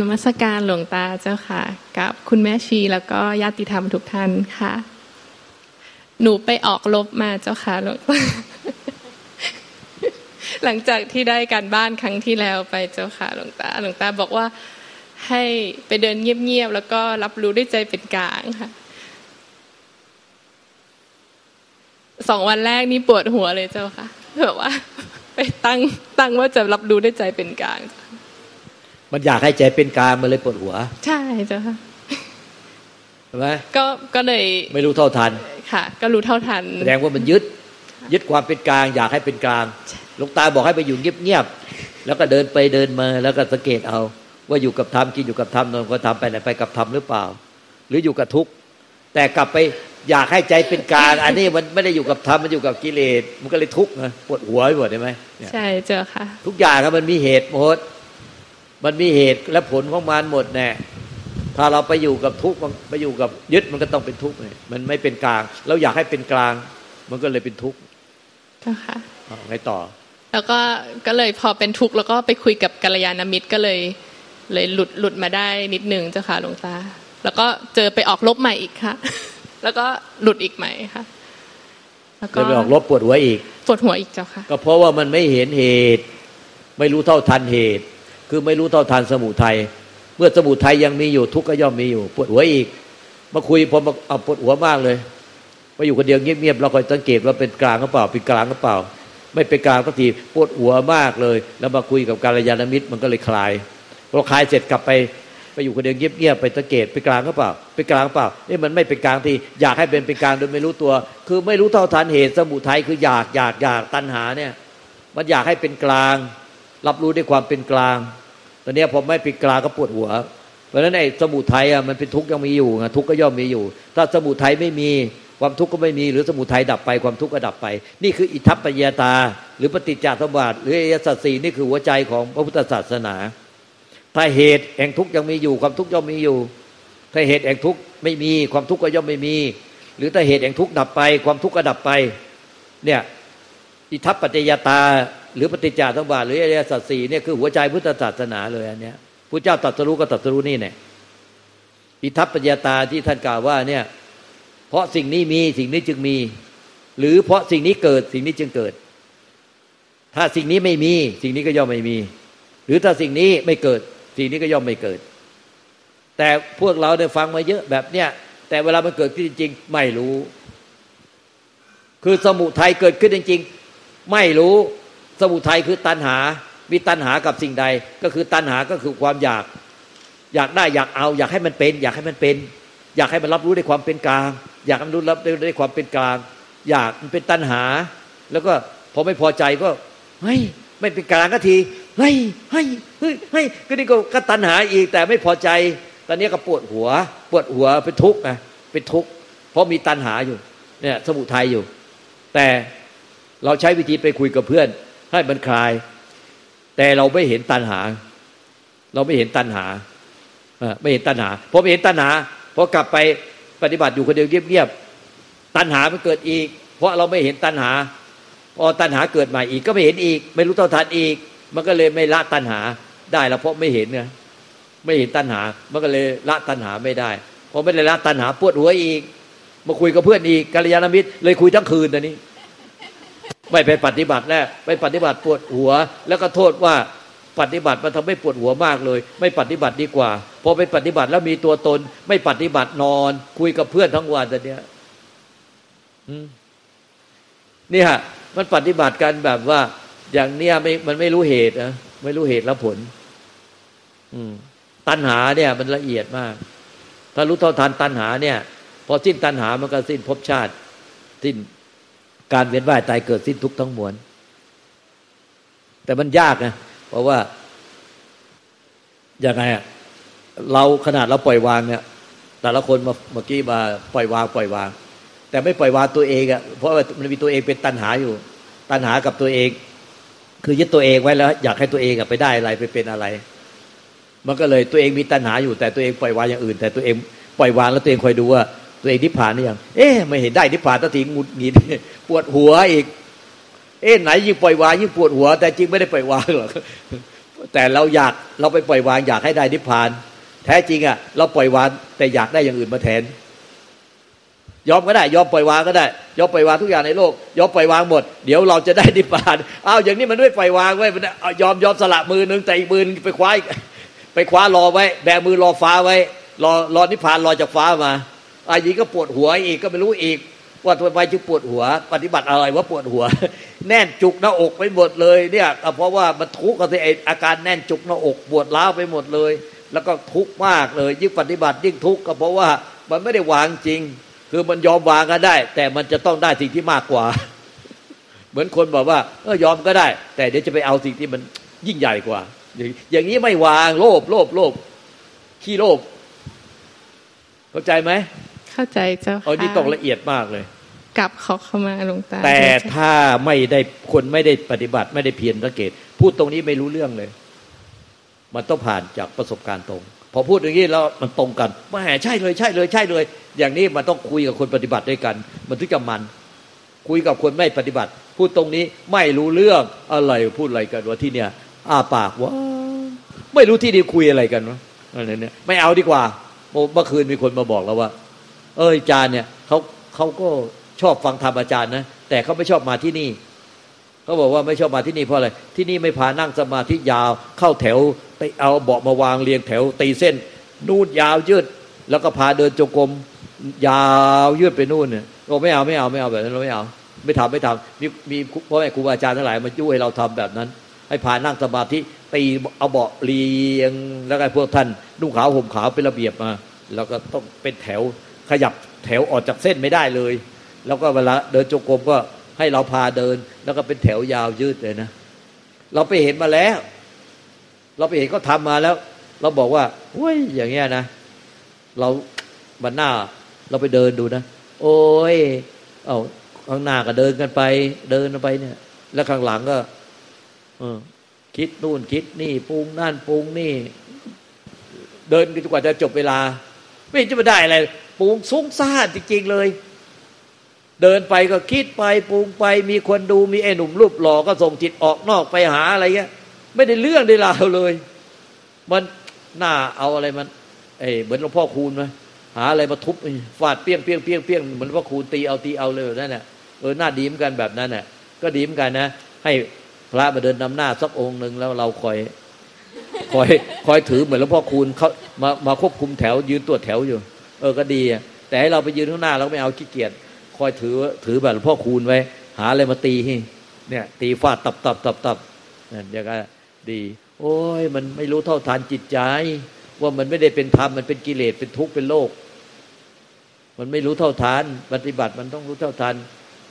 นมัสการหลวงตาเจ้าค่ะ กับคุณแม่ชีแล้วก็ญาติธรรมทุกท่านค่ะ หนูไปออกลบมาเจ้าค่ะหลวงตาหลังจากที่ได้การบ้านครั้งที่แล้วไปเจ้าค่ะหลวงตาหลวงตาบอกว่าให้ไปเดินเงียบๆแล้วก็รับรู้ด้วยใจเป็นกลางค่ะสองวันแรกนี่ปวดหัวเลยเจ้าค่ะแบบว่า ไปตั้งตั้งว่าจะรับรู้ด้วยใจเป็นกลาง มันอยากให้ใจเป็นกลางมันเลยปวดหัว ใช่เจ้าค่ะใช่ไหมก็ก็เลยไม่รู้เท่าทันค่ะ ก็รู้เท่าทันแสดงว่ามันยึด ยึดความเป็นกลาง อยากให้เป็นกลางลูกตาบอกให้ไปอยู่เงียบๆแล้วก็เดินไปเดินมาแล้วก็สังเกตเอา ว่าอยู่กับธรรมกินอยู่กับธรรมนอนก็ทำไปไหนไปกับธรรมหรือเปล่า หรืออยู่กับทุกข์แต่กลับไปอยากให้ใจเป็นกลางอันนี้มันไม่ได้อยู่กับธรรมมันอยู่กับกิเลสมันก็เลยทุกข์นะปวดหัวไปหมดใช่ไหมใช่เจ้าค่ะ ทุกอย่างครับมันมีเหตุหมด มันมีเหตุและผลของมันหมดแน่ถ้าเราไปอยู่กับทุกข์ไปอยู่กับยึดมันก็ต้องเป็นทุกข์เลยมันไม่เป็นกลาง เราอยากให้เป็นกลาง มันก็เลยเป็นทุกข์ก็ค่ะไงต่อ แล้วก็ก็เลยพอเป็นทุกข์แล้วก็ไปคุยกับกัลยาณมิตรก็เลย เลยหลุดหลุดมาได้นิดนึงเจ้าค่ะหลวงตา แล้วก็เจอไปออกลบใหม่อีกค่ะ แล้วก็หลุดอีกใหม่ค่ะแล้วก็ไปออกลบปวดหัวอีก ปวดหัวอีกเจ้าค่ะ ก็เพราะว่ามันไม่เห็นเหตุ ไม่รู้เท่าทันเหตุ คือไม่รู้เท่าทานสมุทัยเมื่อสมุทัยยังมีอยู่ทุกข์ก็ย่อมมีอยู่ ปวดหัวอีก มาคุยพอมาเอาปวดหัวมากเลยมาอยู่คนเดียวเงียบๆเราคอยสังเกตว่าเป็นกลางหรือเปล่าเป็นกลางหรือเปล่า ไม่เป็นกลางก็ทีปวดหัวมากเลย แล้วมาคุยกับกาลยานมิตรมันก็เลยคลายพอคลายเสร็จกลับไปไปอยู่คนเดียวเงียบๆไปสังเกตเป็นกลางหรือเปล่าเป็นกลางเปล่านี่มันไม่เป็นกลางทีอยากให้เป็นเป็นกลางโดยไม่รู้ตัว คือไม่รู้เท่าทันเหตุสมุทัยคืออยากอยากอยากตัณหาเนี่ย มันอยากให้เป็นกลาง รับรู้ด้วยความเป็นกลาง อนนี้พอไม่ปิดกลาก็ปวดหัว เพราะฉะนั้นไอ้สมุทัยอะมันเป็นทุกข์ยังมีอยู่ไงทุกข์ก็ย่อมมีอยู่ ถ้าสมุทัยไม่มีความทุกข์ก็ไม่มีหรือสมุทัยดับไปความทุกข์ก็ดับไป นี่คืออิทัปปัญญาตา หรือปฏิจจสมบัติหรืออริยสัจสี่นี่คือหัวใจของพระพุทธศาสนา ถ้าเหตุแห่งทุกข์ยังมีอยู่ ความทุกข์ย่อมมีอยู่ ถ้าเหตุแห่งทุกข์ไม่มีความทุกข์ก็ย่อมไม่มี หรือถ้าเหตุแห่งทุกข์ดับไป ความทุกข์ก็ดับไป เนี่ยอิทัปปัจจยตา หรือปฏิจจสมบัติหรืออริยสัจสี่เนี่ยคือหัวใจพุทธศาสนาเลยอันเนี้ยพระเจ้าตรัสรู้ก็ตรัสรู้นี่เนี่ยอิทัปปัญญาตาที่ท่านกล่าวว่าเนี่ย เพราะสิ่งนี้มีสิ่งนี้จึงมี หรือเพราะสิ่งนี้เกิดสิ่งนี้จึงเกิด ถ้าสิ่งนี้ไม่มีสิ่งนี้ก็ย่อมไม่มี หรือถ้าสิ่งนี้ไม่เกิด สิ่งนี้ก็ย่อมไม่เกิด แต่พวกเราได้ฟังมาเยอะแบบเนี้ยแต่เวลามันเกิดขึ้นจริงๆไม่รู้ คือสมุทัยเกิดขึ้นจริงๆไม่รู้ สมุทัยคือตัณหา มีตัณหากับสิ่งใด ก็คือตัณหาก็คือความอยาก อยากได้อยากเอา อยากให้มันเป็น อยากให้มันเป็น อยากให้มันรับรู้ในความเป็นกลาง อยากให้มันรู้รับได้ความเป็นกลาง อยากมันเป็นตัณหา แล้วก็พอไม่พอใจก็เฮ้ยไม่เป็นกลางก็ทีเฮ้ยเฮ้ยเฮ้ยเฮ้ยก็นี่ก็ตัณหาอีกแต่ไม่พอใจ ตอนนี้ก็ปวดหัว ปวดหัวเป็นทุกข์ไงเป็นทุกข์เพราะมีตัณหาอยู่เนี่ยสมุทัยอยู่ แต่เราใช้วิธีไปคุยกับเพื่อน ให้มันคลาย แต่เราไม่เห็นตัณหา เราไม่เห็นตัณหาไม่เห็นตัณหาพอไม่เห็นตัณหาพอกลับไปปฏิบัติอยู่คนเดียวเงียบๆตัณหามันเกิดอีก เพราะเราไม่เห็นตัณหาพอตัณหาเกิดใหม่อีกก็ไม่เห็นอีก ไม่รู้เท่าทันอีก มันก็เลยไม่ละตัณหาได้แล้วเพราะไม่เห็นไงไม่เห็นตัณหา มันก็เลยละตัณหาไม่ได้พอไม่ได้ละตัณหาปวดหัวอีก มาคุยกับเพื่อนอีกกัลยาณมิตรเลยคุยทั้งคืนตอนนี้ ไม่ไปปฏิบัติแล้วไปปฏิบัติปวดหัว แล้วก็โทษว่าปฏิบัติมันทำให้ปวดหัวมากเลย ไม่ปฏิบัติดีกว่าพอไปปฏิบัติแล้วมีตัวตน ไม่ปฏิบัตินอน คุยกับเพื่อนทั้งวันแต่เนี้ยนี่ฮะมันปฏิบัติกันแบบว่า อย่างเนี้ยไม่มันไม่รู้เหตุนะไม่รู้เหตุและผล อืม ตัณหาเนี่ย มันละเอียดมาก ถ้ารู้เท่าทันตัณหาเนี่ย พอสิ้นตัณหามันก็สิ้นภพชาติ สิ้น การเวียนว่ายตายเกิดสิ้นทุกทั้งมวลแต่มันยากนะเพราะว่าอย่างไงอะเราขนาดเราปล่อยวางเนี่ย แต่ละคนมาเมื่อกี้มาปล่อยวาง ปล่อยวาง แต่ไม่ปล่อยวางตัวเองอะเพราะว่ามันมีตัวเองเป็นตัณหาอยู่ ตัณหากับตัวเอง คือยึดตัวเองไว้แล้ว อยากให้ตัวเองไปได้อะไรไปเป็นอะไร มันก็เลยตัวเองมีตัณหาอยู่ แต่ตัวเองปล่อยวางอย่างอื่น แต่ตัวเองปล่อยวางแล้วตัวเองคอยดูว่า ตัวเองนิพพานนี่ยัง เอ๊ะไม่เห็นได้นิพพานตัทีงุดหงิดปวดหัวอีก เอ๊ะไหนยิ่งปล่อยวางยิ่งปวดหัว แต่จริงไม่ได้ปล่อยวางหรอกแต่เราอยากเราไปปล่อยวางอยากให้ได้นิพพาน แท้จริงอะ เราปล่อยวางแต่อยากได้อย่างอื่นมาแทน ยอมก็ได้ ยอมปล่อยวางก็ได้ ยอมปล่อยวางทุกอย่างในโลก ยอมปล่อยวางหมด เดี๋ยวเราจะได้นิพพานอ้าวอย่างนี้มันไม่ปล่อยวางไว้มันยอมยอมสละมือนึงแต่อีกมือไปคว้าไปคว้ารอไว้ แบมือรอฟ้าไว้ รอรอนิพพานรอจากฟ้ามา อายีก็ปวดหัวอีกก็ไม่รู้อีก ว่าทำไมจึงปวดหัว ปฏิบัติอะไรว่าปวดหัว แน่นจุกหน้าอกไปหมดเลยเนี่ยเพราะว่ามันทุกข์กับไออาการแน่นจุกหน้าอกปวดล้าไปหมดเลย แล้วก็ทุกข์มากเลย ยิ่งปฏิบัติยิ่งทุกข์ก็เพราะว่ามันไม่ได้วางจริง คือมันยอมวางก็ได้ แต่มันจะต้องได้สิ่งที่มากกว่า เหมือนคนบอกว่าเออยอมก็ได้ แต่เดี๋ยวจะไปเอาสิ่งที่มันยิ่งใหญ่กว่า อย่างนี้ไม่วางโลภโลภโลภขี้โลภเข้าใจไหม เข้าใจเจ้าค่ะอันนี้ต้องละเอียดมากเลยกลับเขาเข้ามาลงตา แต่ถ้าไม่ได้คนไม่ได้ปฏิบัติไม่ได้เพียรสังเกต พูดตรงนี้ไม่รู้เรื่องเลย มันต้องผ่านจากประสบการณ์ตรง พอพูดอย่างนี้แล้วมันตรงกันแหมใช่เลยใช่เลยใช่เลย อย่างนี้มันต้องคุยกับคนปฏิบัติด้วยกัน มันถึงจะมัน คุยกับคนไม่ปฏิบัติ พูดตรงนี้ไม่รู้เรื่องอะไรพูดอะไรกันวะที่เนี่ยอ้าปากว่าไม่รู้ที่นี่คุยอะไรกันวะอะไรเนี่ยไม่เอาดีกว่าเมื่อคืนมีคนมาบอกแล้วว่า เอออาจารย์เนี่ยเขาเขาก็ชอบฟังธรรมอาจารย์นะแต่เขาไม่ชอบมาที่นี่เขาบอกว่าไม่ชอบมาที่นี่เพราะอะไรที่นี่ไม่พานั่งสมาธิยาว เข้าแถวไปเอาเบาะมาวางเรียงแถว ตีเส้น นูดยาวยืด แล้วก็พาเดินจงกรมยาวยืดไปนู่นเนี่ยเราไม่เอาไม่เอาไม่เอาแบบนั้นเราไม่เอา ไม่ทำไม่ทำมีมีพ่อแม่ครูอาจารย์ทั้งหลายมาช่วยเราทำแบบนั้น ให้พานั่งสมาธิตีเอาเบาะเรียงแล้วก็พวกท่านนุ่งขาวห่มขาวเป็นระเบียบมา แล้วก็ต้องเป็นแถว ขยับแถวออกจากเส้นไม่ได้เลย แล้วก็เวลาเดินจงกรมก็ให้เราพาเดิน แล้วก็เป็นแถวยาวยืดเลยนะ เราไปเห็นมาแล้ว เราไปเห็นก็ทำมาแล้ว เราบอกว่าเฮ้ยอย่างเงี้ยนะ เราบันหน้าเราไปเดินดูนะ โอ้ย เอาข้างหน้าก็เดินกันไป เดินไปเนี่ย แล้วข้างหลังก็ เออ คิดนู่นคิดนี่ปรุงนั่นปรุงนี่ เดินจนกว่าจะจบเวลา ไม่จะมาได้อะไร ปรุงซุ้งซ่านจริงๆเลย เดินไปก็คิดไปปรุงไป มีคนดูมีไอ้หนุ่มรูปหล่อก็ส่งจิตออกนอกไปหาอะไรเงี้ย ไม่ได้เรื่องได้ราวเลย มันหน่าเอาอะไรมันเอ้เหมือนหลวงพ่อคูณไหมหาอะไรมาทุบฟาดเปี้ยงเปี้ยงเปี้ยงเปี้ยงเหมือนพ่อคูณตีเอาตีเอาเลยนั่นแหละเออหน้าดีมกันแบบนั้นน่ะ ก็ดีมกันนะ ให้พระมาเดินนำหน้าสักองค์หนึ่งแล้วเราคอยคอยคอยถือเหมือนหลวงพ่อคูณเขามามาควบคุมแถวยืนตัวแถวอยู่ เออก็ดีแต่ให้เราไปยืนข้างหน้าเราไม่เอาขี้เกียจคอยถือถือแบบพ่อคูณไว้ หาอะไรมาตีให้เนี่ย ตีฟาดตับตับตับตับนั่นอย่างก็ดี โอ้ยมันไม่รู้เท่าทานจิตใจ ว่ามันไม่ได้เป็นธรรมมันเป็นกิเลสเป็นทุกข์เป็นโลก มันไม่รู้เท่าทานปฏิบัติมันต้องรู้เท่าทาน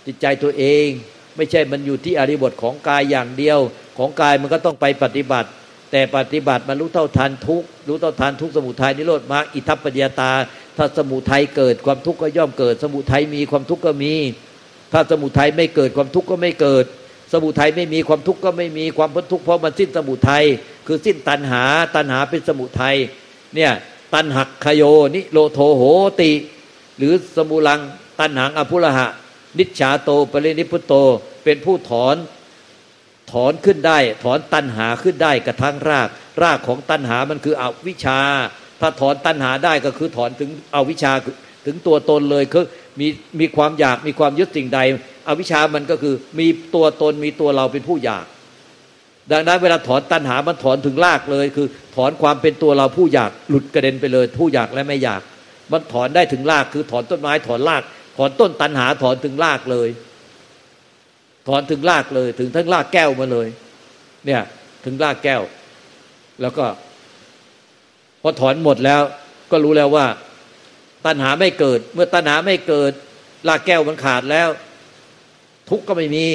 จิตใจตัวเอง ไม่ใช่มันอยู่ที่อริบทของกายอย่างเดียว ของกายมันก็ต้องไปปฏิบัติ แต่ปฏิบัติมันรู้เท่าทานทุกรู้เท่าทานทุกสมุทัยนิโรธมรรคอิทัปปัญญาตา ถ้าสมุทัยเกิดความทุกข์ก็ย่อมเกิด สมุทัยมีความทุกข์ก็มี ถ้าสมุทัยไม่เกิดความทุกข์ก็ไม่เกิด สมุทัยไม่มีความทุกข์ก็ไม่มีความพ้นทุกข์เพราะมันสิ้นสมุทัยคือสิ้นตัณหา ตัณหาเป็นสมุทัยเนี่ยตัณหักขโยนิโรโทโหติ หรือสมุลังตัณหังอภุระหะ นิชาโตปรินิพุโต เป็นผู้ถอนถอนขึ้นได้ ถอนตัณหาขึ้นได้กระทั่งราก รากของตัณหามันคืออวิชชา ถ้าถอนตัณหาได้ก็คือถอนถึงเอาวิชาถึงตัวตนเลยคือมีมีความอยากมีความยึดสิ่งใดอวิชามันก็คือมีตัวตนมีตัวเราเป็นผู้อยาก ดังนั้นเวลาถอนตัณหามันถอนถึงรากเลย คือถอนความเป็นตัวเราผู้อยากหลุดกระเด็นไปเลย ผู้อยากและไม่อยาก มันถอนได้ถึงรากคือถอนต้นไม้ถอนราก ถอนต้นตัณหาถอนถึงรากเลย ถอนถึงรากเลย ถึงทั้งรากแก้วมาเลย เนี่ยถึงรากแก้ว แล้วก็ พอถอนหมดแล้วก็รู้แล้วว่า ตัณหาไม่เกิด เมื่อตัณหาไม่เกิดลากแก้วมันขาดแล้ว ทุกข์ก็ไม่มี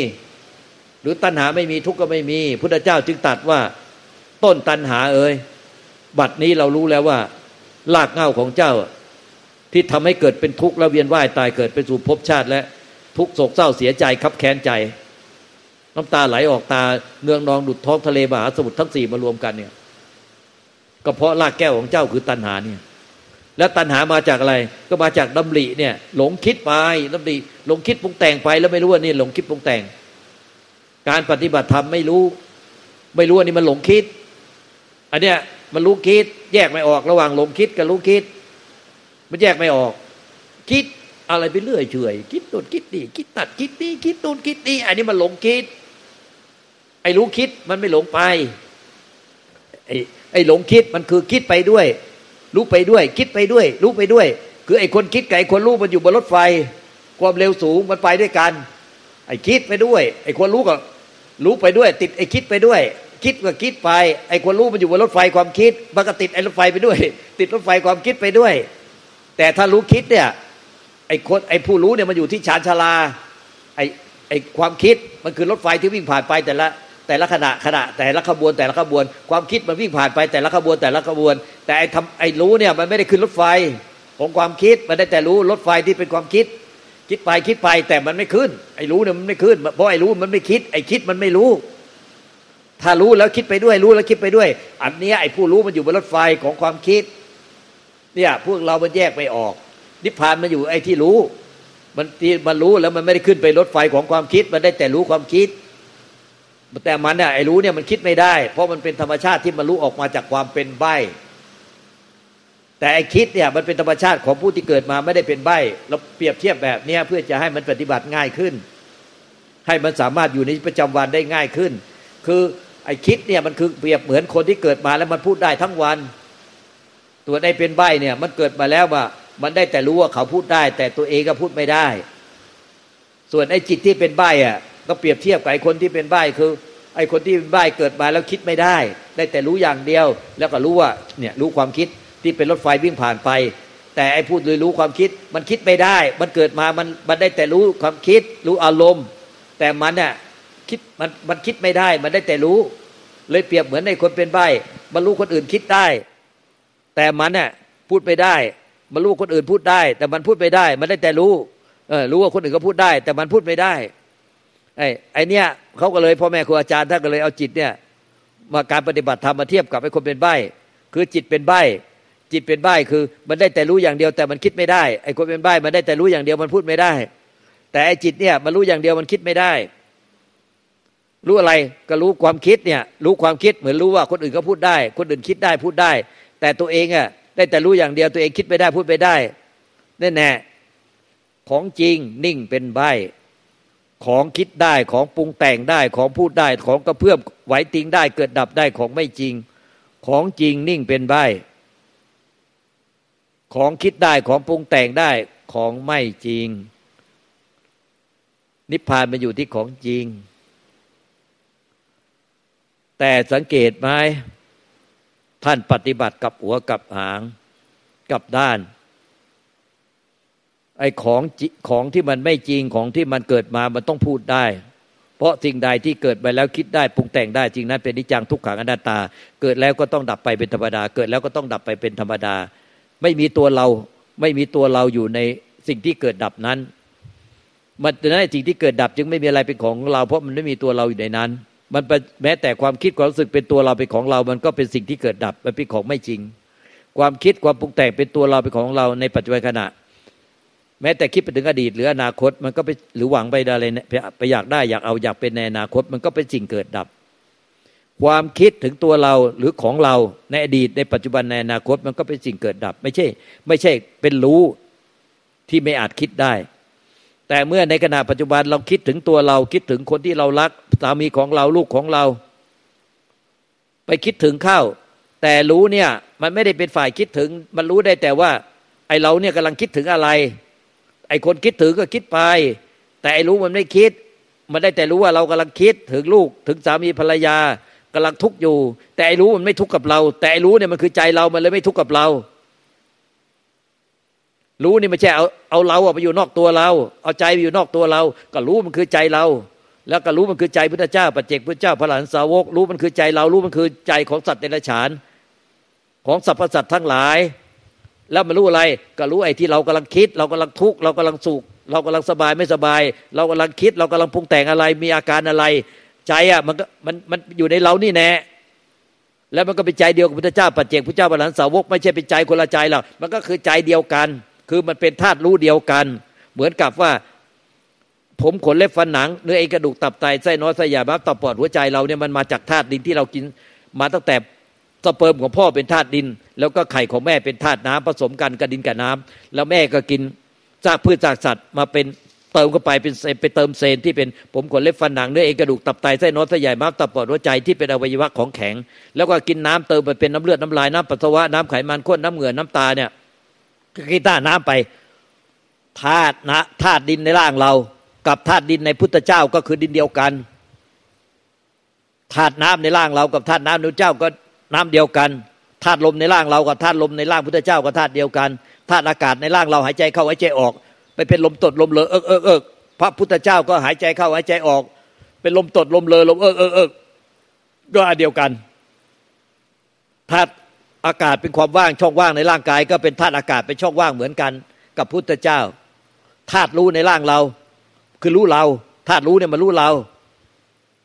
หรือตัณหาไม่มีทุกข์ก็ไม่มี พุทธเจ้าจึงตัดว่า ต้นตัณหาเอ่ยบัดนี้เรารู้แล้วว่าลากเง่าของเจ้า ที่ทำให้เกิดเป็นทุกข์แล้วเวียนว่ายตายเกิดเป็นสู่ภพชาติและทุกโศกเศร้าเสียใจคับแค้นใจ น้ำตาไหลออกตาเนืองนองดุดท้องทะเลมหาสมุทรทั้งสี่มารวมกันเนี่ย ก็เพราะรากแก้วของเจ้าคือตัณหาเนี่ย แล้วตัณหามาจากอะไร ก็มาจากดำริเนี่ย หลงคิดไปดำริหลงคิดปรุงแต่งไปแล้วไม่รู้ว่านี่หลงคิดปรุงแต่ง การปฏิบัติธรรมไม่รู้ ไม่รู้ว่านี่มันหลงคิด อันเนี้ยมันรู้คิด แยกไม่ออกระหว่างหลงคิดกับรู้คิด มันแยกไม่ออก คิดอะไรไปเรื่อยเฉยคิดโน่นคิดนี่คิดตัดคิดนี่คิดโน่นคิดนี่อันนี้มันหลงคิด ไอ้รู้คิดมันไม่หลงไปไอ้ ไอ้หลงคิดมันคือคิดไปด้วย รู้ไปด้วย คิดไปด้วย รู้ไปด้วย คือไอ้คนคิดกับไอ้คนรู้มันอยู่บนรถไฟ ความเร็วสูงมันไปด้วยกัน ไอ้คิดไปด้วย ไอ้คนรู้ก็รู้ไปด้วย ติดไอ้คิดไปด้วย คิดก็คิดไป ไอ้คนรู้มันอยู่บนรถไฟความคิดมันก็ติดไอ้รถไฟไปด้วย ติดรถไฟความคิดไปด้วย แต่ถ้ารู้คิดเนี่ยไอ้คนไอ้ผู้รู้เนี่ยมันอยู่ที่ชานชาลาไอ้ไอ้ความคิดมันคือรถไฟที่วิ่งผ่านไปแต่ละ แต่ละขณะขณะแต่ละขบวนแต่ละขบวน ความคิดมันวิ่งผ่านไปแต่ละขบวนแต่ละขบวน แต่ไอ้ทำไอ้รู้เนี่ยมันไม่ได้ขึ้นรถไฟของความคิดมันได้แต่รู้รถไฟที่เป็นความคิด คิดไปคิดไปแต่มันไม่ขึ้น ไอ้รู้เนี่ยมันไม่ขึ้นเพราะไอ้รู้มันไม่คิด ไอ้คิดมันไม่รู้ ถ้ารู้แล้วคิดไปด้วยรู้แล้วคิดไปด้วย อันนี้ไอ้ผู้รู้มันอยู่บนรถไฟของความคิด เนี่ยพวกเรามันแยกไปออก นิพพานมันอยู่ไอ้ที่รู้ มันที่มันรู้แล้วมันไม่ได้ขึ้นไปรถไฟของความคิด มันได้แต่รู้ความคิด แต่มันเนี่ยไอ้รู้เนี่ยมันคิดไม่ได้ เพราะมันเป็นธรรมชาติที่มันรู้ออกมาจากความเป็นใบแต่ไอ้คิดเนี่ยมันเป็นธรรมชาติของผู้ที่เกิดมาไม่ได้เป็นใบเราเปรียบเทียบแบบนี้เพื่อจะให้มันปฏิบัติง่ายขึ้น ให้มันสามารถอยู่ในประจำวันได้ง่ายขึ้น คือไอ้คิดเนี่ยมันคือเปรียบเหมือนคนที่เกิดมาแล้วมันพูดได้ทั้งวัน ตัวได้เป็นใบเนี่ย มันเกิดมาแล้วว่ามันได้แต่รู้ว่าเขาพูดได้ แต่ตัวเองก็พูดไม่ได้ ส่วนไอ้จิตที่เป็นใบอะ ก็เปรียบเทียบกับไอ้คนที่เป็นใบคือ ไอ้คนที่เป็นใบเกิดมาแล้วคิดไม่ได้ ได้แต่รู้อย่างเดียว แล้วก็รู้ว่าเนี่ยรู้ความคิดที่เป็นรถไฟวิ่งผ่านไป แต่ไอ้พูดเลยรู้ความคิด มันคิดไม่ได้ มันเกิดมามันมันได้แต่รู้ความคิด รู้อารมณ์ แต่มันเนี่ยคิดมันมันคิดไม่ได้ มันได้แต่รู้ เลยเปรียบเหมือนในคนเป็นใบมันรู้คนอื่นคิดได้ แต่มันเนี่ยพูดไม่ได้ มันรู้คนอื่นพูดได้ แต่มันพูดไม่ได้ มันได้แต่รู้เออรู้ว่าคนอื่นก็พูดได้ แต่มันพูดไม่ได้ ไอ้ไอเนี้ยเขาก็เลยพ่อแม่ครูอาจารย์ท่านก็เลยเอาจิตเนี่ยมาการปฏิบัติธรรมมาเทียบกับไอ้คนเป็นใบคือจิตเป็นใบจิตเป็นใบ้คือมันได้แต่รู้อย่างเดียวแต่มันคิดไม่ได้ไอ้คนเป็นใบ้มันได้แต่รู้อย่างเดียวมันพูดไม่ได้ แต่ไอ้จิตเนี่ยมันรู้อย่างเดียวมันคิดไม่ได้ รู้อะไรก็รู้ความคิดเนี่ยรู้ความคิดเหมือนรู้ว่าคนอื่นก็พูดได้ คนอื่นคิดได้พูดได้ แต่ตัวเองอะได้แต่รู้อย่างเดียวตัวเองคิดไม่ได้พูดไม่ได้แน่แน่ของจริงนิ่งเป็นใบ ของคิดได้ของปรุงแต่งได้ของพูดได้ของกระเพื่อมไหวติงได้เกิดดับได้ของไม่จริง ของจริงนิ่งเป็นใบของคิดได้ของปรุงแต่งได้ของไม่จริง นิพพานมันอยู่ที่ของจริง แต่สังเกตไหมท่านปฏิบัติกับหัวกับหาง กับด้าน ไอ้ของของที่มันไม่จริงของที่มันเกิดมามันต้องพูดได้ เพราะสิ่งใดที่เกิดไปแล้วคิดได้ปรุงแต่งได้จริงนั้นเป็นนิจังทุกขังอนัตตา เกิดแล้วก็ต้องดับไปเป็นธรรมดา เกิดแล้วก็ต้องดับไปเป็นธรรมดา ไม่มีตัวเราไม่มีตัวเราอยู่ในสิ่งที่เกิดดับนั้น มันดังนั้นสิ่งที่เกิดดับจึงไม่มีอะไรเป็นของเรา เพราะมันไม่มีตัวเราอยู่ในนั้น มันแม้แต่ความคิดความรู้สึกเป็นตัวเราเป็นของเรา มันก็เป็นสิ่งที่เกิดดับมันเป็นของไม่จริง ความคิดความปรุงแต่งเป็นตัวเราเป็นของเราในปัจจุบันขณะ แม้แต่คิดไปถึงอดีตหรืออนาคต มันก็ไปหรือหวังไปอะไรไปอยากได้อยากเอาอยากเป็นในอนาคต มันก็เป็นสิ่งเกิดดับ ความคิดถึงตัวเราหรือของเราในอดีตในปัจจุบันในอนาคต มันก็เป็นสิ่งเกิดดับ ไม่ใช่ ไม่ใช่เป็นรู้ที่ไม่อาจคิดได้ แต่เมื่อในขณะปัจจุบันเราคิดถึงตัวเราคิดถึงคนที่เรารักสามีของเราลูกของเรา ไปคิดถึงเข้า แต่รู้เนี่ยมันไม่ได้เป็นฝ่ายคิดถึง มันรู้ได้แต่ว่า ไอเราเนี่ยกำลังคิดถึงอะไร ไอคนคิดถึงก็คิดไป แต่ไอรู้มันไม่คิด มันได้แต่รู้ว่าเรากำลังคิดถึงลูกถึงสามีภรรยากำลังทุกข์อยู่ แต่ไอ้รู้มันไม่ทุกข์กับเรา แต่ไอ้รู้เนี่ยมันคือใจเรามันเลยไม่ทุกข์กับเรา รู้นี่ไม่ใช่เอาเอาเราไปอยู่นอกตัวเรา เอาใจไปอยู่นอกตัวเรา ก็รู้มันคือใจเรา แล้วก็รู้มันคือใจพุทธเจ้าปัจเจกพุทธเจ้าพระหลานสาวก รู้มันคือใจเรา รู้มันคือใจของสัตว์เดรัจฉานของสรรพสัตว์ทั้งหลาย แล้วมันรู้อะไร ก็รู้ไอ้ที่เรากำลังคิด เรากำลังทุกข์เรากำลังสุข เรากำลังสบายไม่สบาย เรากำลังคิด เรากำลังปรุงแต่งอะไร มีอาการอะไร ใจอะมันก็มันมันอยู่ในเรานี่แน่แล้วมันก็เป็นใจเดียวกับพระเจ้าปัจเจกพระเจ้าบาลานสาวกไม่ใช่เป็นใจคนละใจหรอกมันก็คือใจเดียวกัน คือมันเป็นธาตุรู้เดียวกัน เหมือนกับว่า ผมขนเล็บฟันหนังเนื้อเอ็นกระดูกตับไตไส้น้อยไส้ใหญ่ม้าตับปอดหัวใจเราเนี่ยมันมาจากธาตุดินที่เรากินมาตั้งแต่ สเปิร์มของพ่อเป็นธาตุดิน แล้วก็ไข่ของแม่เป็นธาตุน้ำผสมกันกับดินกับน้ำแล้วแม่ก็กินซากพืชซากสัตว์มาเป็นเติมเข้าไปเป็นไปเติมเซนที่เป็นผมขนเล็บฟันหนังเนื้อเอ็นกระดูกตับไตไส้นอยไส้ใหญ่ม้ามตับปอดหัวใจที่เป็นอวัยวะของแข็ง แล้วก็กินน้ำเติมไปเป็นน้ำเลือดน้ำลายน้ำปัสสาวะน้ำไขมันข้นน้ำเหงื่อน้ำตาเนี่ยกีต้าน้ำไปธาตุนะธาตุดินในร่างเรา กับธาตุดินในพุทธเจ้าก็คือดินเดียวกันธาตุน้ำในร่างเรากับธาตุน้ำในเจ้าก็ น้ำเดียวกันธาตุลมในร่างเรากับธาตุลมในร่างพุทธเจ้าก็ธาตุเดียวกันธาตุอากาศในร่างเราหายใจเข้าหายใจออก ไปเป็นลมตดลมเลอเอิกเอิกเอิกพระพุทธเจ้าก็หายใจเข้าหายใจออก เป็นลมตดลมเลอลมเอิกเอิกเอิกก็อันเดียวกันธาตุอากาศเป็นความว่างช่องว่างในร่างกาย ก็เป็นธาตุอากาศเป็นช่องว่างเหมือนกัน กับพุทธเจ้าธาตุรู้ในร่างเรา คือรู้เราธาตุรู้เนี่ยมันรู้เรา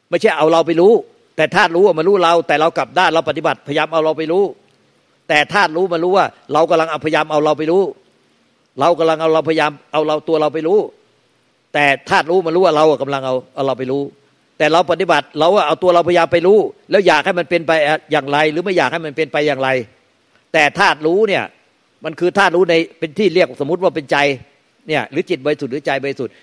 ไม่ใช่เอาเราไปรู้ แต่ธาตุรู้ว่ามันรู้เรา แต่เรากลับด้านเราปฏิบัติพยายามเอาเราไปรู้ แต่ธาตุรู้มันรู้ว่า เรากำลังพยายามเอาเราไปรู้ เรากำลังเอาเราพยายามเอาเราตัวเราไปรู้ แต่ธาตุรู้มันรู้ว่าเรากำลังเอาเอาเราไปรู้ แต่เราปฏิบัติเราว่าเอาตัวเราพยายามไปรู้ แล้วอยากให้มันเป็นไปอย่างไร หรือไม่อยากให้มันเป็นไปอย่างไร แต่ธาตุรู้เนี่ยมันคือธาตุรู้ในเป็นที่เรียกสมมติว่าเป็นใจเนี่ยหรือจิตบริสุทธิ์หรือใจบริสุทธิ์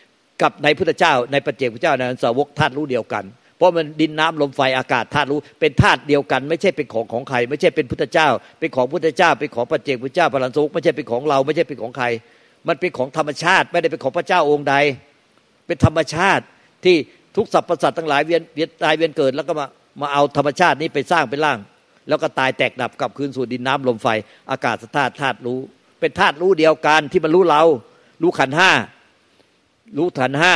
กับในพุทธเจ้าในปัจเจกพุทธเจ้าในสาวกธาตุรู้เดียวกัน เพราะมันดินน้ำลมไฟอากาศธาตุรู้เป็นธาตุเดียวกัน ไม่ใช่เป็นของของใคร ไม่ใช่เป็นพุทธเจ้า เป็นของพุทธเจ้า เป็นของปัจเจกพุทธเจ้าพลันสุกไม่ใช่เป็นของเราไม่ใช่เป็นของใคร มันเป็นของธรรมชาติ ไม่ได้เป็นของพระเจ้าองค์ใด เป็นธรรมชาติที่ทุกสรรพสัตว์ทั้งหลายเวียนเวียนตายเวียนเกิดแล้วก็มามาเอาธรรมชาตินี้ไปสร้างเป็นร่าง แล้วก็ตายแตกดับกลับคืนสู่ดินน้ำลมไฟ อากาศธาตุธาตุรู้ เป็นธาตุรู้เดียวกันที่มันรู้เรา รู้ขันห้ารู้ขันห้า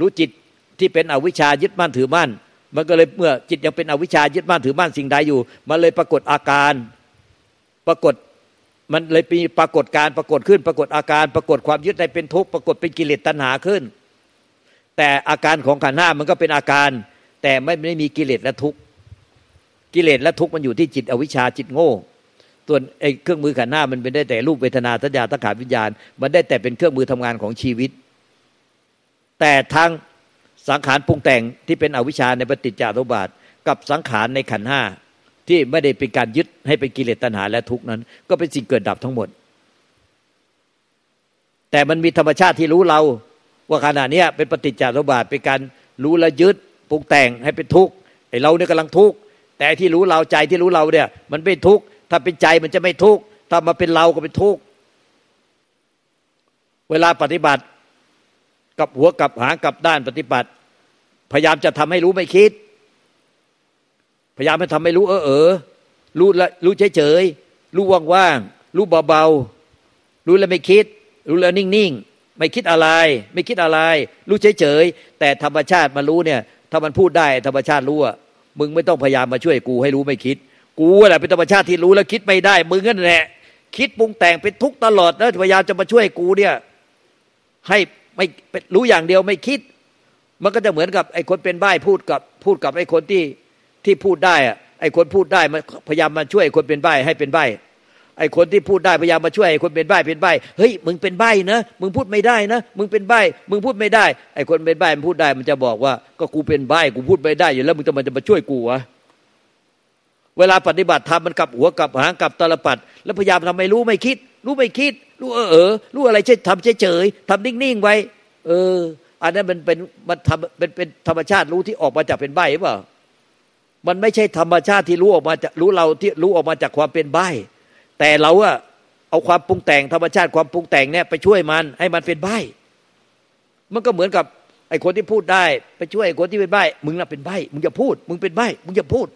รู้จิตที่เป็นอวิชชายึดมั่นถือมั่น มันก็เลยเมื่อจิตยังเป็นอวิชชายึดมั่นถือมั่นสิ่งใดอยู่ มันเลยปรากฏอาการ ปรากฏมันเลยมีปรากฏการปรากฏขึ้น ปรากฏอาการ ปรากฏความยึดในเป็นทุกข์ปรากฏเป็นกิเลสตัณหาขึ้น แต่อาการของขันห้ามันก็เป็นอาการ แต่ไม่ไม่มีกิเลสและทุกข์กิเลสและทุกข์มันอยู่ที่จิตอวิชชาจิตโง่ส่วนไอ้เครื่องมือขันห้ามันเป็นได้แต่รูปเวทนาสัญญาตั้งขาวิญญาณ มันได้แต่เป็นเครื่องมือทำงานของชีวิต แต่ทาง สังขารปรุงแต่งที่เป็นอวิชชาในปฏิจจารุบาท กับสังขารในขันห้าที่ไม่ได้เป็นการยึดให้เป็นกิเลสตัณหาและทุกนั้น ก็เป็นสิ่งเกิดดับทั้งหมด แต่มันมีธรรมชาติที่รู้เรา ว่าขณะนี้เป็นปฏิจจารุบาทเป็นการรู้และยึดปรุงแต่งให้เป็นทุกข์ไอ้เราเนี่ยกำลังทุกข์แต่ที่รู้เราใจที่รู้เราเนี่ย มันไม่ทุกข์ถ้าเป็นใจมันจะไม่ทุกข์ถ้ามาเป็นเราก็เป็นทุกข์เวลาปฏิบัติ กับหัวกับหางกับด้านปฏิบัติ พยายามจะทำให้รู้ไม่คิด พยายามให้ทำให้รู้เออเออรู้ละรู้เฉยเฉยรู้ว่างว่างรู้เบาเบารู้แล้วไม่คิด รู้แล้วนิ่งนิ่งไม่คิดอะไร ไม่คิดอะไร รู้เฉยเฉยแต่ธรรมชาติมารู้เนี่ย ถ้ามันพูดได้ธรรมชาติรู้อะมึงไม่ต้องพยายามมาช่วยกูให้รู้ไม่คิด กูแหละเป็นธรรมชาติที่รู้แล้วคิดไม่ได้ มึงนั่นแหละคิดปรุงแต่งเป็นทุกตลอดแล้วพยายามจะมาช่วยกูเนี่ย ให้ ไม่รู้อย่างเดียวไม่คิด มันก็จะเหมือนกับไอ้คนเป็นใบ้พูดกับพูดกับไอ้คนที่ที่พูดได้อะไอ้คนพูดได้มันพยายามมาช่วยคนเป็นใบ้ให้เป็นใบ้ไอ้คนที่พูดได้พยายามมาช่วยไอ้คนเป็นใบ้เป็นใบ้เฮ้ยมึงเป็นใบ้นะมึงพูดไม่ได้นะมึงเป็นใบ้มึงพูดไม่ได้ไอ้คนเป็นใบ้มันพูดได้มันจะบอกว่า ก็กูเป็นใบ้กูพูดไม่ได้อยู่แล้วมึงจะมันจะมาช่วยกูวะเวลาปฏิบัติทำมันกลับหัวกลับหางกลับตลปัด แล้วพยายามทำไม่รู้ไม่คิด รู้ไม่คิด รู้เออเออรู้อะไรเช่ทำเฉยเฉยทำนิ่งๆไว้ เออ อันนั้นมันเป็นมันทำเป็นเป็นธรรมชาติรู้ที่ออกมาจากเป็นใบหรือเปล่ามันไม่ใช่ธรรมชาติที่รู้ออกมาจากรู้เราที่รู้ออกมาจากความเป็นใบแต่เราอะเอาความปรุงแต่งธรรมชาติความปรุงแต่งเนี่ยไปช่วยมันให้มันเป็นใบมันก็เหมือนกับไอ้คนที่พูดได้ ไปช่วยไอ้คนที่เป็นใบมึงน่ะเป็นใบมึงจะพูด มึงเป็นใบมึงจะพูด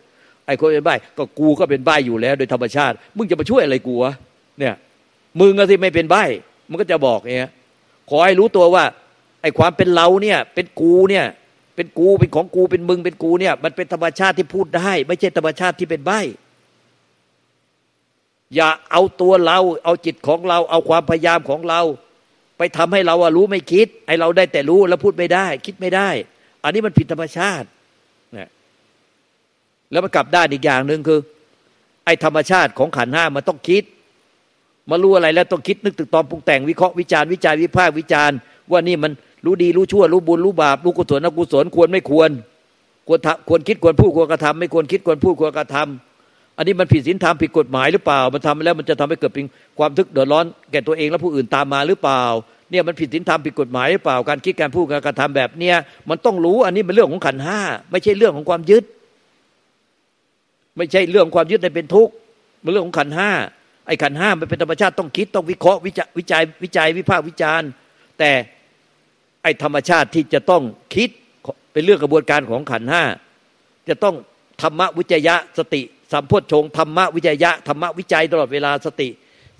ไอ้คนเป็นใบก็กูก็เป็นใบอยู่แล้ว โดยธรรมชาติ มึงจะมาช่วยอะไรกูวะเนี่ย มึงก็ที่ไม่เป็นใบมันก็จะบอกเงี้ยขอให้รู้ตัวว่า ไอ้ความเป็นเราเนี่ย เป็นกูเนี่ย เป็นกูเป็นของกูเป็นมึงเป็นกูเนี่ย มันเป็นธรรมชาติที่พูดได้ ไม่ใช่ธรรมชาติที่เป็นใบอย่าเอาตัวเรา เอาจิตของเรา เอาความพยายามของเรา ไปทำให้เราอะรู้ไม่คิดไอเราได้แต่รู้แล้วพูดไม่ได้ คิดไม่ได้ อันนี้มันผิดธรรมชาติเนี่ยแล้วมันกลับด้านอีกอย่างหนึ่งคือ ไอธรรมชาติของขันห้ามันต้องคิด มารู้อะไรแล้วต้องคิดนึกตึกตอมปรุงแต่งวิเคราะห์วิจารณ์วิจัยวิพากษ์วิจารณ์ว่านี่มันรู้ดีรู้ชั่วรู้บุญรู้บาปรู้กุศลอกุศลควรไม่ควร ควรควรคิดควรพูดควรกระทำไม่ควรคิดควรพูดควรกระทำอันนี้มันผิดศีลธรรมผิดกฎหมายหรือเปล่า มันทำแล้วมันจะทำให้เกิดเป็นความทุกข์เดือดร้อนแก่ตัวเองและผู้อื่นตามมาหรือเปล่า เนี่ยมันผิดศีลธรรมผิดกฎหมายหรือเปล่า การคิดการพูดการกระทำแบบเนี้ยมันต้องรู้อันนี้เป็นเรื่องของขันห้าไม่ใช่เรื่องของความยึด ไม่ใช่เรื่องความยึดในเป็นทุกข์มันเรื่องของขันห้า ไอ้ขันห้ามันเป็นธรรมชาติต้องคิดต้องวิเคราะห์วิจัยวิจัยวิจัยวิพากษ์วิจารณ์ แต่ไอ้ธรรมชาติที่จะต้องคิดเป็นเรื่องกระบวนการของขันห้าจะต้องธรรมวิจยะสติสัมโพชงธรรมวิจยะธรรมวิจัยตลอดเวลาสติ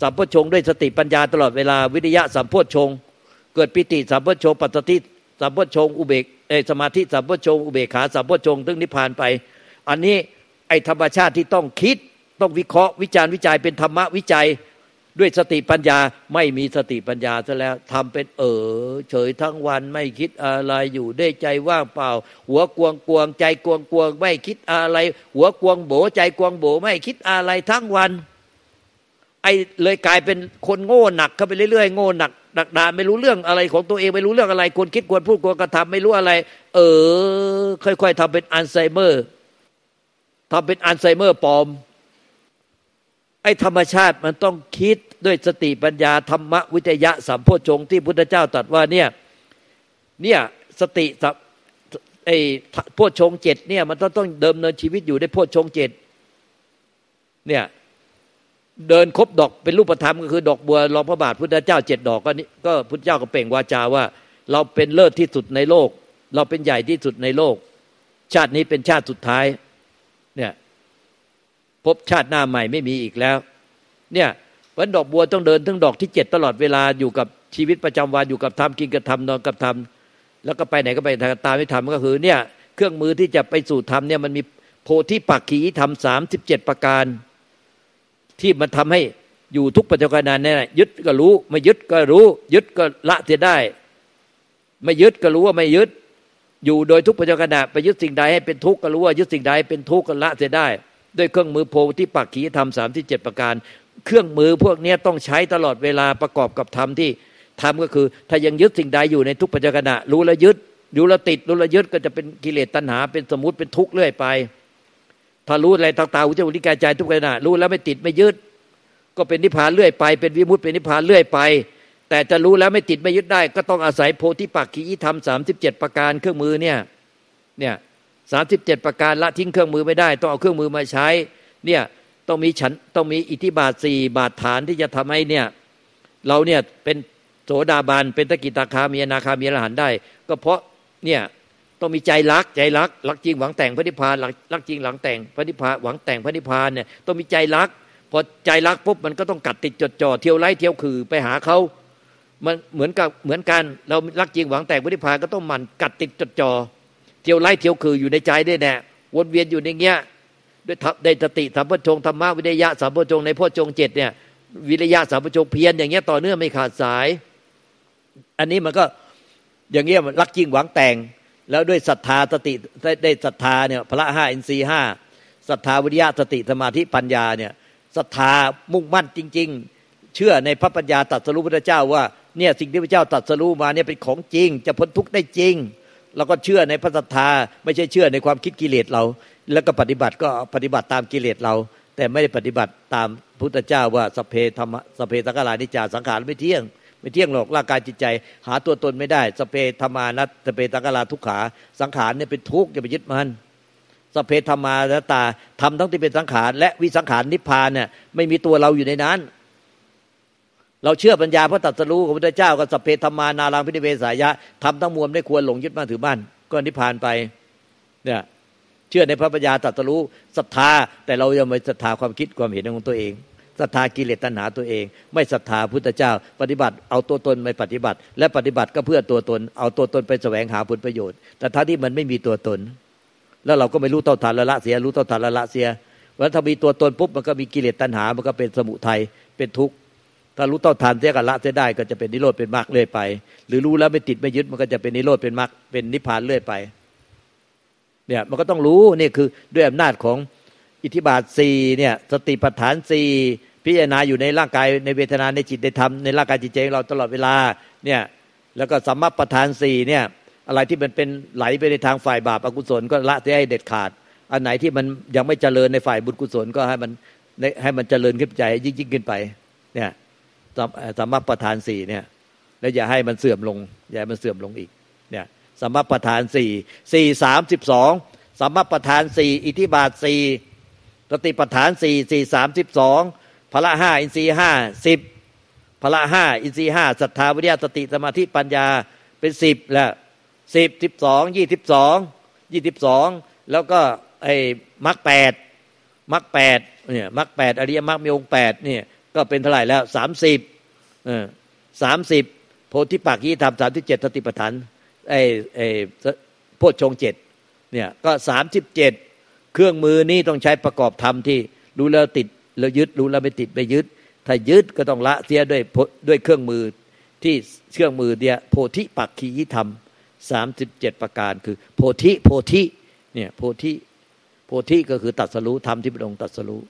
สัมโพชงด้วยสติปัญญาตลอดเวลาวิทยะสัมโพชงเกิดปิติสัมโพชงปัสสติสัมโพชงอุเบกเอสมาธิสัมโพชงอุเบกขาสัมโพชงถึงนิพพานไป อันนี้ไอ้ธรรมชาติที่ต้องคิด ต้องวิเคราะห์วิจารณ์วิจัยเป็นธรรมะวิจัยด้วยสติปัญญาไม่มีสติปัญญาซะแล้วทำเป็นเออเฉยทั้งวันไม่คิดอะไรอยู่ได้ใจว่างเปล่า หัวกวงกวงใจกวงกวงไม่คิดอะไร หัวกวงโบใจกวงโบไม่คิดอะไรทั้งวัน ไอ้เลยกลายเป็นคนโง่หนักเข้าไปเรื่อยๆโง่หนักดักดาไม่รู้เรื่องอะไรของตัวเองไม่รู้เรื่องอะไรควรคิดควรพูดควรกระทำไม่รู้อะไร เออ ค่อยๆทำเป็นอัลไซเมอร์ทำเป็นอัลไซเมอร์ปลอม ไอ้ธรรมชาติมันต้องคิดด้วยสติปัญญาธรรมวิทยะสัมโพชงที่พุทธเจ้าตรัสว่าเนี่ยเนี่ยสติไอ้โพชงเจ็ดเนี่ยมันต้องต้องเดิมเนินชีวิตอยู่ได้โพชงเจ็ดเนี่ยเดินครบดอกเป็นรูปธรรมก็คือดอกบัวรองพระบาทพุทธเจ้าเจ็ดดอกก็นี่ก็พุทธเจ้าก็เป่งวาจาว่า เราเป็นเลิศที่สุดในโลก เราเป็นใหญ่ที่สุดในโลก ชาตินี้เป็นชาติสุดท้ายเนี่ย พบชาติหน้าใหม่ไม่มีอีกแล้ว เนี่ยวันดอกบัวต้องเดินทั้งดอกที่เจ็ดตลอดเวลาอยู่กับชีวิตประจำวันอยู่กับทำกินกับทำนอนกับทำแล้วก็ไปไหนก็ไปตามไม่ทำก็คือเนี่ยเครื่องมือที่จะไปสู่ธรรมเนี่ยมันมีโพธิปักขีธรรมสามสิบเจ็ดประการ ที่มันทำให้อยู่ทุกปัจจุบันนั้นเนี่ยยึดก็รู้ไม่ยึดก็รู้ ยึดก็ละเสียได้ ไม่ยึดก็รู้ว่าไม่ยึด อยู่โดยทุกปัจจุบันไปยึดสิ่งใดให้เป็นทุกข์ก็รู้ว่ายึดสิ่งใดเป็นทุกข์ก็ละเสียได้ ด้วยเครื่องมือโพธิปักขีธรรมสามที่เจ็ดประการ เครื่องมือพวกนี้ต้องใช้ตลอดเวลาประกอบกับธรรมที่ทำก็คือ ถ้ายังยึดสิ่งใดอยู่ในทุกปัจจุบันรู้แล้วยึดรู้แล้วติดรู้แล้วยึดก็จะเป็นกิเลสตัณหา เป็นสมุติเป็นทุกข์เรื่อยไป ถ้ารู้อะไรต่างๆอุจจาริกายใจทุกขณะรู้แล้วไม่ติดไม่ยึดก็เป็นนิพพานเรื่อยไป เป็นวิมุตติเป็นนิพพานเรื่อยไป แต่จะรู้แล้วไม่ติดไม่ยึดได้ ก็ต้องอาศัยโพธิปักขีธรรมสามสิบเจ็ดประการเครื่องมือเนี่ยเนี่ย สามสิบเจ็ดประการละทิ้งเครื่องมือไม่ได้ ต้องเอาเครื่องมือมาใช้ เนี่ยต้องมีฉันต้องมีอิทธิบาทสี่บาทฐานที่จะทำให้เนี่ยเราเนี่ยเป็นโสดาบันเป็นตะกิตาคามีนาคามีอรหันได้ ก็เพราะเนี่ยต้องมีใจรักใจรักรักจริงหวังแต่งพระนิพพานรักจริงหลังแต่งพระนิพพานหวังแต่งพระนิพพานเนี่ยต้องมีใจรักพอใจรักปุ๊บมันก็ต้องกัดติดจดจ่อเที่ยวไล่เที่ยวคือไปหาเขามันเหมือนกับเหมือนกัน เรารักจริงหวังแต่งพระนิพพานก็ต้องมันกัดติดจดจ่อ เที่ยวไล่เที่ยวคืออยู่ในใจได้แน่วนเวียนอยู่ในเงี้ยด้วยได้สติสัมปชงธรรมะวิทยะสัมปชงในพ่อจงเจ็ดเนี่ย วิริยะสัมปชงเพียรอย่างเงี้ยต่อเนื่องไม่ขาดสาย อันนี้มันก็อย่างเงี้ยมันรักจริงหวังแต่ง แล้วด้วยศรัทธาสติได้ศรัทธาเนี่ยพระห้าอินทรีห้าศรัทธาวิริยะสติสมาธิปัญญาเนี่ยศรัทธามุ่งมั่นจริง ๆ เชื่อในพระปัญญาตรัสรู้พระเจ้าว่าเนี่ยสิ่งที่พระเจ้าตรัสรู้มาเนี่ยเป็นของจริง จะพ้นทุกข์ได้จริง เราก็เชื่อในพระศรัทธา ไม่ใช่เชื่อในความคิดกิเลสเรา แล้วก็ปฏิบัติก็ปฏิบัติตามกิเลสเรา แต่ไม่ได้ปฏิบัติตามพุทธเจ้าว่าสเพธรรมสเพสังขารนิจจาสังขารไม่เที่ยง ไม่เที่ยงหรอกร่างกายจิตใจ หาตัวตนไม่ได้ สเพธรรมานัตสเพสังขารทุกขาสังขารเนี่ยเป็นทุกข์อย่าไปยึดมันสเพธรรมานัตตาทำทั้งที่เป็นสังขารและวิสังขารนิพพานเนี่ยไม่มีตัวเราอยู่ในนั้น เราเชื่อปัญญาพระตัสรู้ของพระเจ้าก็สเพธรรมานารังพิธิเวสายะทำทั้งมวลไม่ควรหลงยึดมั่นถือมั่นก็นิพพานไปเนี่ยเชื่อในพระปัญญาตัสรู้ศรัทธา แต่เรายังไม่ศรัทธาความคิดความเห็นของตัวเองศรัทธากิเลสตัณหาตัวเอง ไม่ศรัทธาพุทธเจ้า ปฏิบัติเอาตัวตนไม่ปฏิบัติ และปฏิบัติก็เพื่อตัวตน เอาตัวตนไปแสวงหาผลประโยชน์ แต่ถ้าที่มันไม่มีตัวตน แล้วเราก็ไม่รู้เท่าทันละละเสีย รู้เท่าทันละละเสียว่าถ้ามีตัวตนปุ๊บมันก็มีกิเลสตัณหามันก็เป็นสมุทัยเป็นทุกข์ ถ้ารู้เต้าทานเสียกันละเสียได้ก็จะเป็นนิโรธเป็นมรรคเรื่อยไป หรือรู้แล้วไม่ติดไม่ยึดมันก็จะเป็นนิโรธเป็นมรรคเป็นนิพพานเรื่อยไป เนี่ยมันก็ต้องรู้นี่คือด้วยอำนาจของอิทธิบาทสี่เนี่ยสติปัฏฐานสี่พิจารณาอยู่ในร่างกายในเวทนาในจิตในธรรมในร่างกายจิตใจของเราตลอดเวลาเนี่ยแล้วก็สัมมาประธานสี่เนี่ยอะไรที่มันเป็นไหลไปในทางฝ่ายบาปอกุศลก็ละเสียให้เด็ดขาด อันไหนที่มันยังไม่เจริญในฝ่ายบุญกุศลก็ให้มันให้มันเจริญขึ้นใจยิ่งยิ่งขึ้นไปเนี่ย สมมาประธานสี่เนี่ย แล้วอย่าให้มันเสื่อมลง อย่าให้มันเสื่อมลงอีก เนี่ยสมมาประธานสี่สี่สามสิบสองสมมาประธานสี่อิทธิบาทสี่สติปัฏฐานสี่สี่สามสิบสองพละห้าอินทรีห้าสิบพละห้าอินทรีห้าศรัทธาวิทยาสติสมาธิปัญญาเป็นสิบแล้วสิบสิบสองยี่สิบสองยี่สิบสองแล้วก็ไอ้มรรคแปดมรรคแปดเนี่ยมรรคแปดอริยมรรคมีองค์แปดเนี่ย ก็เป็นเท่าไหร่แล้วสามสิบเออสามสิบโพธิปักยี่ธรรมสามที่เจ็ดสติปัฏฐานไอ้ไอ้โพชฌงเจ็ดเนี่ยก็สามสิบเจ็ดเครื่องมือนี้ต้องใช้ประกอบธรรมที่รู้แล้วติดแล้วยึดรู้แล้วไม่ติดไม่ยึด ถ้ายึดก็ต้องละเสียด้วยด้วยเครื่องมือที่เครื่องมือเดียโพธิปักขียธรรมสามสิบเจ็ดประการคือ โพธิโพธิเนี่ยโพธิโพธิก็คือตัดสรู้ธรรมที่พระองค์ตัดสรู้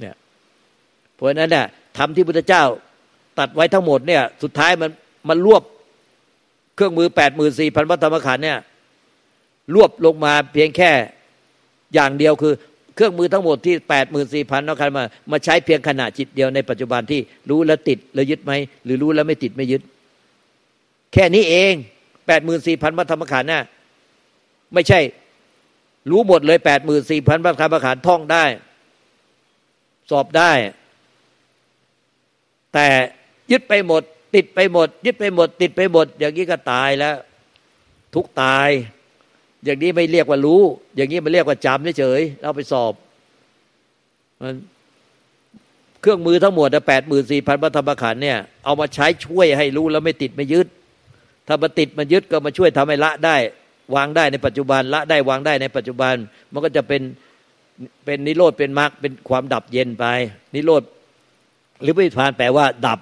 เนี่ยเพราะนั้นเนี่ย ธรรมที่พุทธเจ้า ตัดไว้ทั้งหมดเนี่ย สุดท้ายมันมันรวบเครื่องมือแปดหมื่นสี่พันวัตธรรมขันเนี่ยรวบลงมาเพียงแค่อย่างเดียวคือ เครื่องมือทั้งหมดที่แปดหมื่นสี่พันนักการมามาใช้เพียงขณะจิตเดียวในปัจจุบันที่รู้แล้วติดแล้วยึดไหมหรือรู้แล้วไม่ติดไม่ยึด แค่นี้เองแปดหมื่นสี่พันวัตธรรมขันน่ะไม่ใช่ รู้หมดเลยแปดหมื่นสี่พันวัตธรรมขันท่องได้ สอบได้ แต่ยึดไปหมด ติดไปหมด ยึดไปหมด ติดไปหมด อย่างนี้ก็ตายแล้ว ทุกตาย อย่างนี้ไม่เรียกว่ารู้ อย่างนี้มันเรียกว่าจำเฉยๆเราไปสอบมันเครื่องมือทั้งหมดแปดหมื่นสี่พันพระธรรมขันธ์เนี่ยเอามาใช้ช่วยให้รู้แล้วไม่ติดไม่ยึด ถ้ามาติดมันยึดก็มาช่วยทำให้ละได้ วางได้ในปัจจุบันละได้วางได้ในปัจจุบัน มันก็จะเป็นเป็นนิโรธเป็นมรรคเป็นความดับเย็นไป นิโรธ หรือวิพานแปลว่า ดับ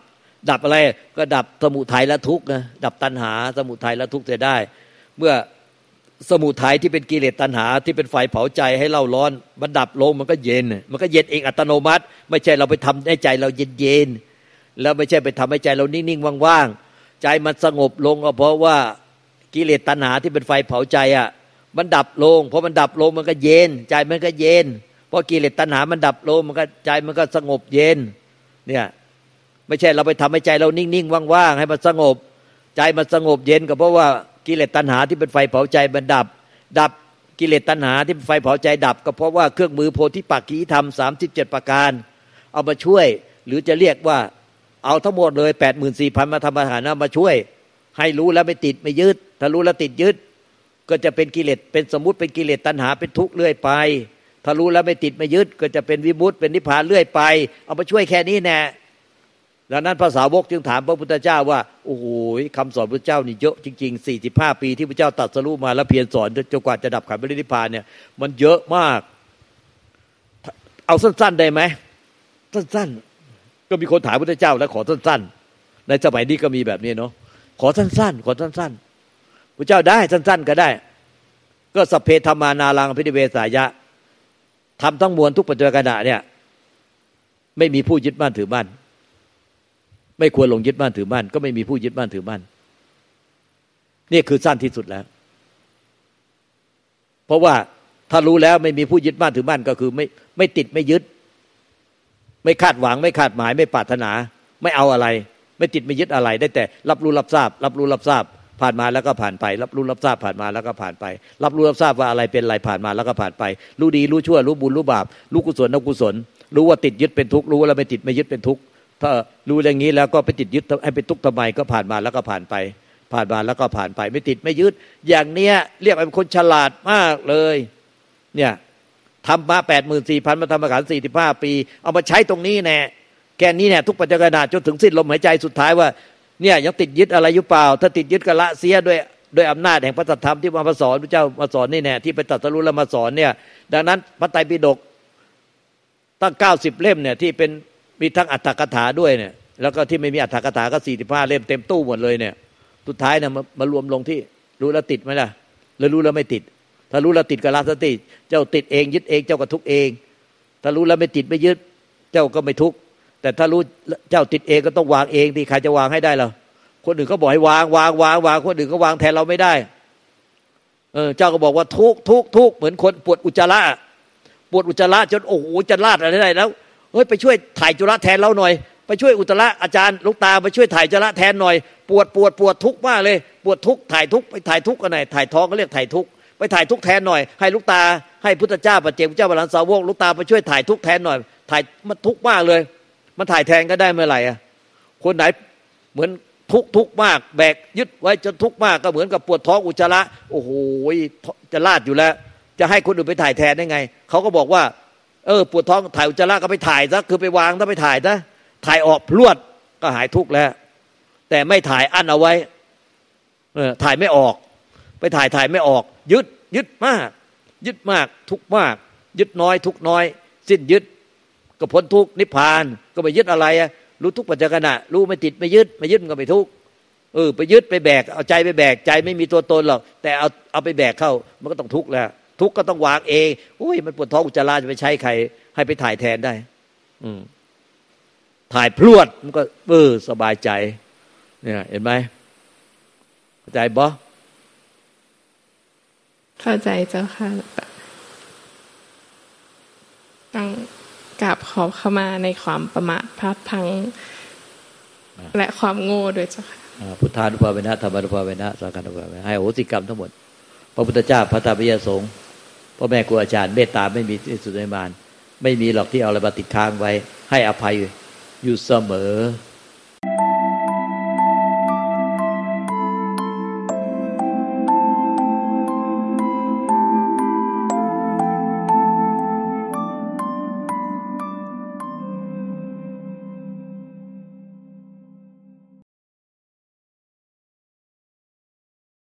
ดับอะไร ก็ดับสมุทัยและทุกข์นะดับตัณหา สมุทัยและทุกข์จะได้ เมื่อสมุทัยที่เป็นกิเลสตัณหา ที่เป็นไฟเผาใจให้เล่าร้อน มันดับลงมันก็เย็น มันก็เย็นเองอัตโนมัติ ไม่ใช่เราไปทำให้ใจเราเย็นเย็นแล้วไม่ใช่ไปทำให้ใจเรานิ่งๆว่างๆใจมันสงบลงก็เพราะว่ากิเลสตัณหาที่เป็นไฟเผาใจอะมันดับลงเพอมันดับลงมันก็เย็น ใจมันก็เย็นเพราะกิเลสตัณหามันดับลงมันก็ใจมันก็สงบเย็น เนี่ยไม่ใช่เราไปทำให้ใจเรานิ่งๆว่างๆให้มันสงบ ใจมันสงบเย็นก็เพราะว่ากิเลสตัณหาที่เป็นไฟเผาใจมันดับ ดับกิเลสตัณหาที่เป็นไฟเผาใจดับ ก็เพราะว่าเครื่องมือโพธิปักขีธรรมสามสิบเจ็ดประการ เอามาช่วย หรือจะเรียกว่าเอาทั้งหมดเลยแปดหมื่นสี่พันมาทำอาหารมาช่วย ให้รู้แล้วไม่ติดไม่ยึดถ้ารู้แล้วติดยึดก็จะเป็นกิเลสเป็นสมมติเป็นกิเลสตัณหาเป็นทุกข์เรื่อยไป ถ้ารู้แล้วไม่ติดไม่ยึดก็จะเป็นวิมุตเป็นนิพพานเรื่อยไป เอามาช่วยแค่นี้แน่ดังนั้นภาษาวกจึงถามพระพุทธเจ้าว่าโอ้โหคำสอนพระเจ้านี่เยอะจริงๆสี่สิบห้าปีที่พระเจ้าตัดสรุปมาแล้วเพียรสอนจนกว่าจะดับขันบริณิพพานเนี่ยมันเยอะมาก เอาสั้นๆได้ไหมสั้นๆ ก็มีคนถามพระเจ้าแล้วขอสั้นๆ ในสมัยนี้ก็มีแบบนี้เนาะขอสั้นๆ ขอสั้นๆพระเจ้าได้สั้นๆก็ได้ ก็สเพธรรมานาลังพิธิเวสายะ ทำทั้งมวลทุกปัจจุบันเนี่ย ไม่มีผู้ยึดมั่นถือมั่นไม่ควรลงยึดบ้านถือบ้านก็ไม่มีผู้ยึดบ้านถือบ้านนี่คือสั้นที่สุดแล้ว เพราะว่าถ้ารู้แล้วไม่มีผู้ยึดบ้านถือบ้านก็คือไม่ไม่ติดไม่ยึด ไม่คาดหวัง ไม่คาดหมาย ไม่ปรารถนา ไม่เอาอะไร ไม่ติดไม่ยึดอะไร ได้แต่ รับรู้รับทราบ รับรู้รับทราบ ผ่านมาแล้วก็ผ่านไป รับรู้รับทราบผ่านมาแล้วก็ผ่านไป รับรู้รับทราบว่าอะไรเป็นอะไรผ่านมาแล้วก็ผ่านไป รู้ดีรู้ชั่วรู้บุญรู้บาปรู้กุศลรู้กุศล รู้ว่าติดยึดเป็นทุกข์รู้ว่าไม่ติดไม่ยึดเป็นทุกข์ถ้ารู้อย่างนี้แล้วก็ไปติดยึดให้ไปทุกข์ทำไมก็ผ่านมาแล้วก็ผ่านไป ผ่านมาแล้วก็ผ่านไป ไม่ติดไม่ยึด อย่างเนี้ยเรียกเป็นคนฉลาดมากเลย เนี่ยทำมาแปดหมื่นสี่พันมาทำมาขันสี่สิบห้าปี เอามาใช้ตรงนี้แน่แค่นี้เนี่ยทุกปัจจุบันจนถึงสิ้นลมหายใจสุดท้ายว่า เนี่ยยังติดยึดอะไรอยู่เปล่า ถ้าติดยึดก็ละเสียด้วยด้วยอำนาจแห่งพระธรรมที่มาสอนพระเจ้ามาสอนนี่แน่ที่ไปตัดสรุแล้วมาสอนเนี่ยดังนั้นพระไตรปิฎกตั้งเก้าสิบเล่มเนี่ยที่เป็นมีทั้งอัตถกถาด้วยเนี่ยแล้วก็ที่ไม่มีอัตถกถาก็สี่สิบห้าเล่มเต็มตู้หมดเลยเนี่ยสุดท้ายเนี่ยมามารวมลงที่รู้แล้วติดไหมล่ะแล้วรู้แล้วไม่ติด ถ้ารู้แล้วติดก็ละสติ เจ้าติดเองยึดเองเจ้าก็ทุกเอง ถ้ารู้แล้วไม่ติดไม่ยึด เจ้าก็ไม่ทุก แต่ถ้ารู้เจ้าติดเองก็ต้องวางเองที่ใครจะวางให้ได้ล่ะคนอื่นก็บอกให้วางวางวางวางคนอื่นก็วางแทนเราไม่ได้ เออ เจ้าก็บอกว่าทุกทุกทุกเหมือนคนปวดอุจจาระปวดอุจจาระจนโอ้โหจะลาดอะไรได้แล้วเฮ้ยไปช่วยถ่ายจุระแทนเราหน่อย ไปช่วยอุจจาระอาจารย์ลูกตาไปช่วยถ่ายอุจระแทนหน่อย ปวดปวดปวดทุกข์มากเลย ปวดทุกข์ถ่ายทุกข์ไปถ่ายทุกข์กันไหนถ่ายท้องก็เรียกถ่ายทุกข์ไปถ่ายทุกข์แทนหน่อย ให้ลูกตาให้พุทธเจ้าปัจเจกพุทธเจ้าบาลานสาวกลูกตาไปช่วยถ่ายทุกข์แทนหน่อย ถ่ายมันทุกข์มากเลย มันถ่ายแทนก็ได้เมื่อไหร่อะคนไหนเหมือนทุกทุกมาก แบกยึดไว้จนทุกมากก็เหมือนกับปวดท้องอุจจาระโอ้โหจะลาดอยู่แล้ว จะให้คนอื่นไปถ่ายแทนได้ไงเขาก็บอกว่า เออ ปวดท้องถ่ายอุจจาระก็ไปถ่ายซะคือไปวางถ้าไปถ่ายซะถ่ายออกพรวดก็หายทุกข์แล้ว แต่ไม่ถ่ายอั้นเอาไว้เออถ่ายไม่ออก ไปถ่ายถ่ายไม่ออก ยึดยึดมาก ยึดมากทุกมาก ยึดน้อย ทุกน้อย สิ้นยึด ก็พ้นทุกนิพพานก็ไปยึดอะไรอะรู้ทุกปัจจุบันรู้ไม่ติดไม่ยึดไม่ยึดก็ไม่ทุกเออไปยึดไปแบกเอาใจไปแบกใจไม่มีตัวตนหรอกแต่เอาเอาไปแบกเข้ามันก็ต้องทุกข์แล้ว ทุกข์ก็ต้องวางเองอุ้ยมันปวดท้องอุจจาระจะไปใช้ใคร ให้ไปถ่ายแทนได้ อืมถ่ายพรวดมันก็เออสบายใจ เนี่ย เห็นไหมเข้าใจบ่เข้าใจเจ้าค่ะต้อง กราบขอเข้ามาในความประมาทพลาดพลัง และความโง่ด้วยเจ้าค่ะอ่าพุทธานุภาเวนะธรรมานุภาเวนะสังฆานุภาเวนะให้อโหสิกรรมทั้งหมด พระพุทธเจ้าพระธรรมพระสงฆ์พ่อแม่ครูอาจารย์เมตตาไม่มีที่สุดในมานไม่มีหรอกที่เอาอะไรมาติดค้างไว้ ให้อภัยอยู่เสมอ